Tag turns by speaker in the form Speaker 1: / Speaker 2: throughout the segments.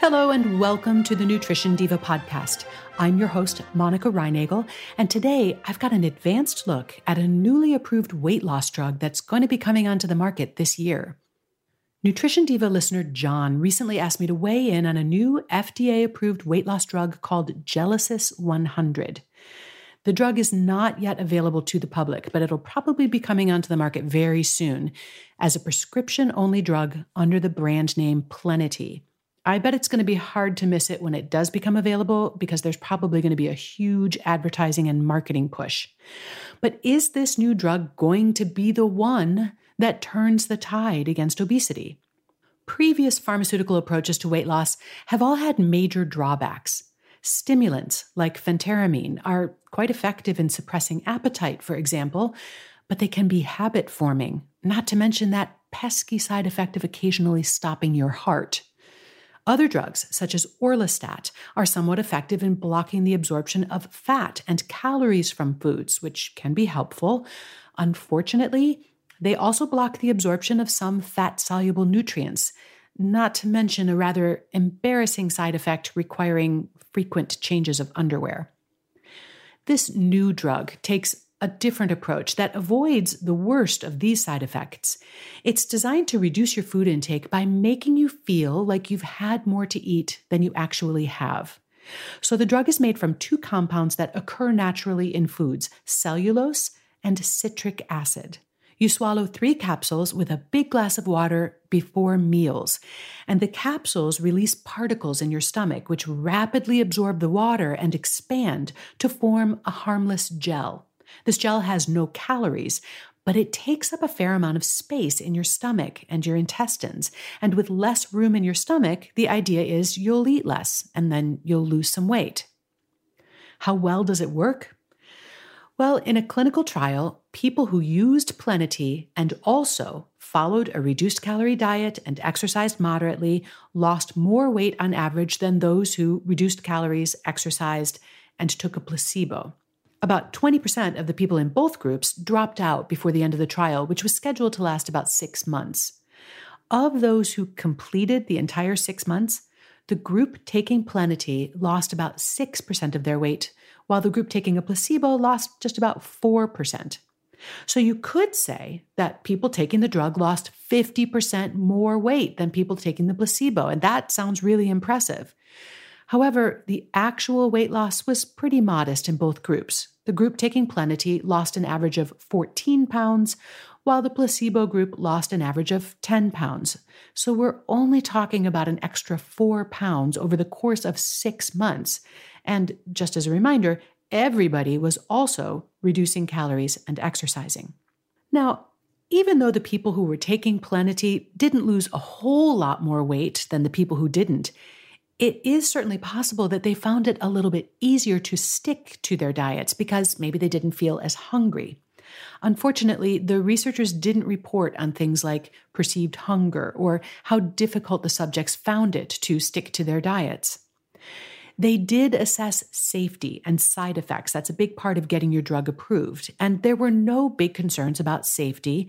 Speaker 1: Hello, and welcome to the Nutrition Diva podcast. I'm your host, Monica Reinagel, and today I've got an advanced look at a newly approved weight loss drug that's going to be coming onto the market this year. Nutrition Diva listener John recently asked me to weigh in on a new FDA approved weight loss drug called Gelesis 100. The drug is not yet available to the public, but it'll probably be coming onto the market very soon as a prescription only drug under the brand name Plenity. I bet it's going to be hard to miss it when it does become available because there's probably going to be a huge advertising and marketing push. But is this new drug going to be the one that turns the tide against obesity? Previous pharmaceutical approaches to weight loss have all had major drawbacks. Stimulants like phentermine are quite effective in suppressing appetite, for example, but they can be habit forming, not to mention that pesky side effect of occasionally stopping your heart. Other drugs, such as orlistat, are somewhat effective in blocking the absorption of fat and calories from foods, which can be helpful. Unfortunately, they also block the absorption of some fat soluble nutrients, not to mention a rather embarrassing side effect requiring frequent changes of underwear. This new drug takes a different approach that avoids the worst of these side effects. It's designed to reduce your food intake by making you feel like you've had more to eat than you actually have. So, the drug is made from two compounds that occur naturally in foods cellulose and citric acid. You swallow three capsules with a big glass of water before meals, and the capsules release particles in your stomach, which rapidly absorb the water and expand to form a harmless gel. This gel has no calories, but it takes up a fair amount of space in your stomach and your intestines. And with less room in your stomach, the idea is you'll eat less and then you'll lose some weight. How well does it work? Well, in a clinical trial, people who used Plenity and also followed a reduced calorie diet and exercised moderately lost more weight on average than those who reduced calories, exercised, and took a placebo. About 20% of the people in both groups dropped out before the end of the trial, which was scheduled to last about six months. Of those who completed the entire six months, the group taking Plenity lost about 6% of their weight, while the group taking a placebo lost just about 4%. So you could say that people taking the drug lost 50% more weight than people taking the placebo, and that sounds really impressive. However, the actual weight loss was pretty modest in both groups. The group taking Plenity lost an average of 14 pounds, while the placebo group lost an average of 10 pounds. So we're only talking about an extra 4 pounds over the course of six months. And just as a reminder, everybody was also reducing calories and exercising. Now, even though the people who were taking Plenity didn't lose a whole lot more weight than the people who didn't, it is certainly possible that they found it a little bit easier to stick to their diets because maybe they didn't feel as hungry. Unfortunately, the researchers didn't report on things like perceived hunger or how difficult the subjects found it to stick to their diets. They did assess safety and side effects. That's a big part of getting your drug approved. And there were no big concerns about safety.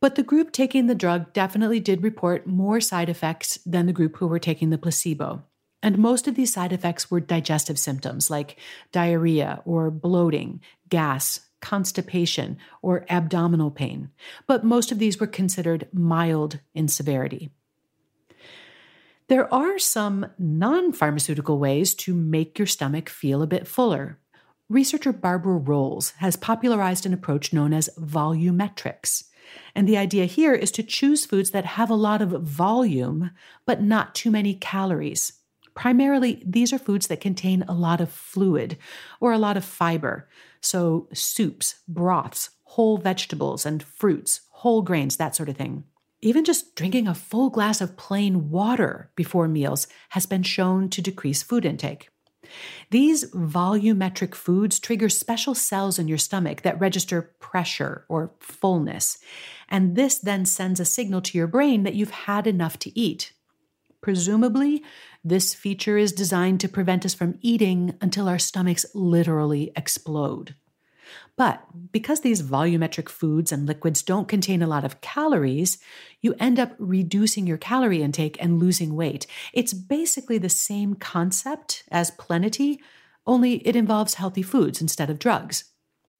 Speaker 1: But the group taking the drug definitely did report more side effects than the group who were taking the placebo. And most of these side effects were digestive symptoms like diarrhea or bloating, gas, constipation, or abdominal pain, but most of these were considered mild in severity. There are some non pharmaceutical ways to make your stomach feel a bit fuller. Researcher Barbara Rolls has popularized an approach known as volumetrics. And the idea here is to choose foods that have a lot of volume, but not too many calories. Primarily, these are foods that contain a lot of fluid or a lot of fiber. So, soups, broths, whole vegetables and fruits, whole grains, that sort of thing. Even just drinking a full glass of plain water before meals has been shown to decrease food intake. These volumetric foods trigger special cells in your stomach that register pressure or fullness. And this then sends a signal to your brain that you've had enough to eat. Presumably, this feature is designed to prevent us from eating until our stomachs literally explode. But because these volumetric foods and liquids don't contain a lot of calories, you end up reducing your calorie intake and losing weight. It's basically the same concept as plenity, only it involves healthy foods instead of drugs.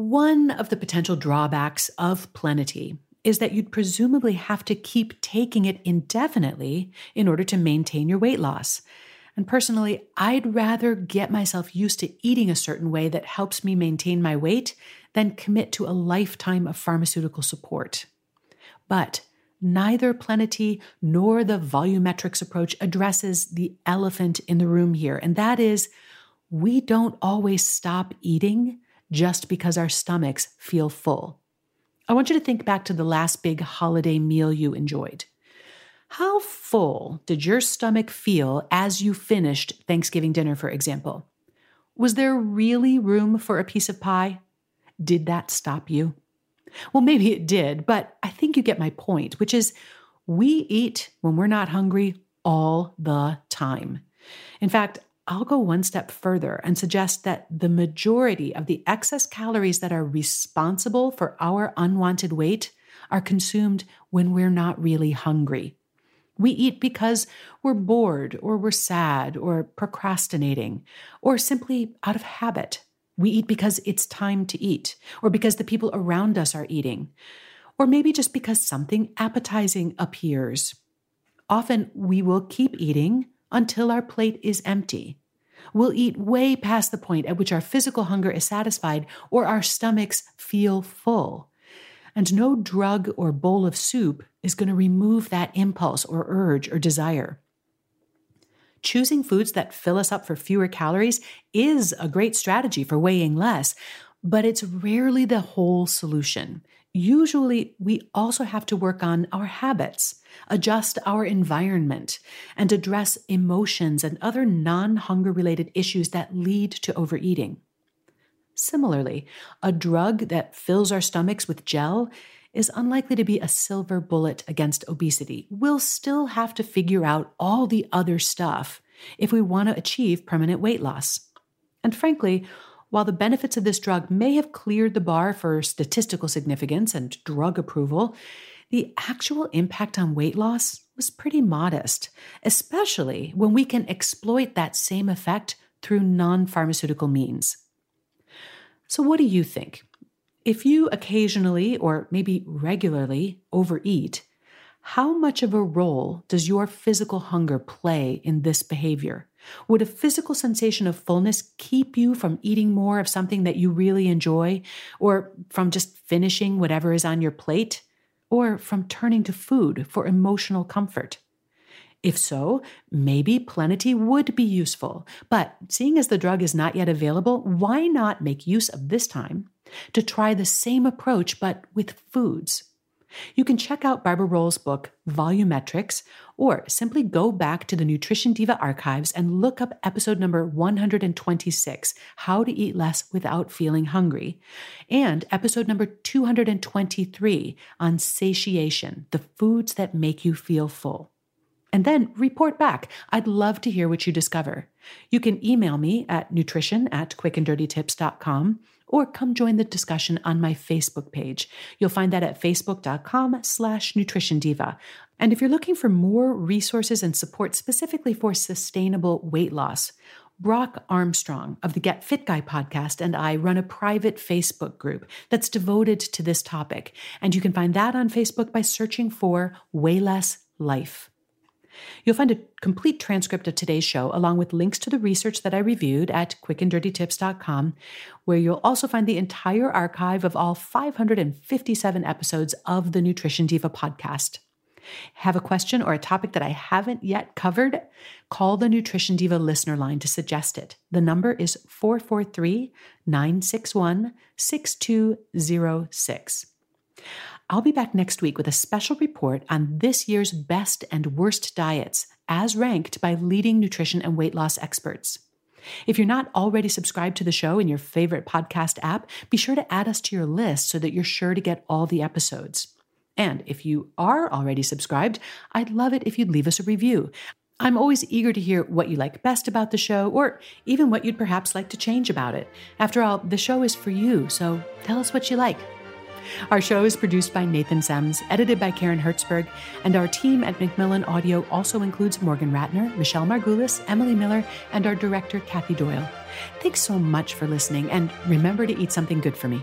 Speaker 1: One of the potential drawbacks of Plenity is that you'd presumably have to keep taking it indefinitely in order to maintain your weight loss. And personally, I'd rather get myself used to eating a certain way that helps me maintain my weight than commit to a lifetime of pharmaceutical support. But neither Plenity nor the volumetrics approach addresses the elephant in the room here, and that is we don't always stop eating just because our stomachs feel full. I want you to think back to the last big holiday meal you enjoyed. How full did your stomach feel as you finished Thanksgiving dinner, for example? Was there really room for a piece of pie? Did that stop you? Well, maybe it did, but I think you get my point, which is we eat when we're not hungry all the time. In fact, I'll go one step further and suggest that the majority of the excess calories that are responsible for our unwanted weight are consumed when we're not really hungry. We eat because we're bored or we're sad or procrastinating or simply out of habit. We eat because it's time to eat or because the people around us are eating or maybe just because something appetizing appears. Often we will keep eating until our plate is empty. We'll eat way past the point at which our physical hunger is satisfied or our stomachs feel full. And no drug or bowl of soup is going to remove that impulse or urge or desire. Choosing foods that fill us up for fewer calories is a great strategy for weighing less, but it's rarely the whole solution. Usually, we also have to work on our habits, adjust our environment, and address emotions and other non hunger related issues that lead to overeating. Similarly, a drug that fills our stomachs with gel is unlikely to be a silver bullet against obesity. We'll still have to figure out all the other stuff if we want to achieve permanent weight loss. And frankly, while the benefits of this drug may have cleared the bar for statistical significance and drug approval, the actual impact on weight loss was pretty modest, especially when we can exploit that same effect through non pharmaceutical means. So, what do you think? If you occasionally or maybe regularly overeat, how much of a role does your physical hunger play in this behavior? Would a physical sensation of fullness keep you from eating more of something that you really enjoy, or from just finishing whatever is on your plate, or from turning to food for emotional comfort? If so, maybe Plenity would be useful. But seeing as the drug is not yet available, why not make use of this time to try the same approach but with foods? You can check out Barbara Rolls' book, Volumetrics, or simply go back to the Nutrition Diva archives and look up episode number 126, How to Eat Less Without Feeling Hungry, and episode number 223 on satiation, the foods that make you feel full and then report back. I'd love to hear what you discover. You can email me at nutrition at quickanddirtytips.com or come join the discussion on my Facebook page. You'll find that at facebook.com slash nutrition diva. And if you're looking for more resources and support specifically for sustainable weight loss, Brock Armstrong of the Get Fit Guy podcast and I run a private Facebook group that's devoted to this topic. And you can find that on Facebook by searching for Way Less Life. You'll find a complete transcript of today's show, along with links to the research that I reviewed at quickanddirtytips.com, where you'll also find the entire archive of all 557 episodes of the Nutrition Diva podcast. Have a question or a topic that I haven't yet covered? Call the Nutrition Diva listener line to suggest it. The number is 443 961 6206. I'll be back next week with a special report on this year's best and worst diets, as ranked by leading nutrition and weight loss experts. If you're not already subscribed to the show in your favorite podcast app, be sure to add us to your list so that you're sure to get all the episodes. And if you are already subscribed, I'd love it if you'd leave us a review. I'm always eager to hear what you like best about the show, or even what you'd perhaps like to change about it. After all, the show is for you, so tell us what you like. Our show is produced by Nathan Sems, edited by Karen Hertzberg, and our team at Macmillan Audio also includes Morgan Ratner, Michelle Margulis, Emily Miller, and our director, Kathy Doyle. Thanks so much for listening, and remember to eat something good for me.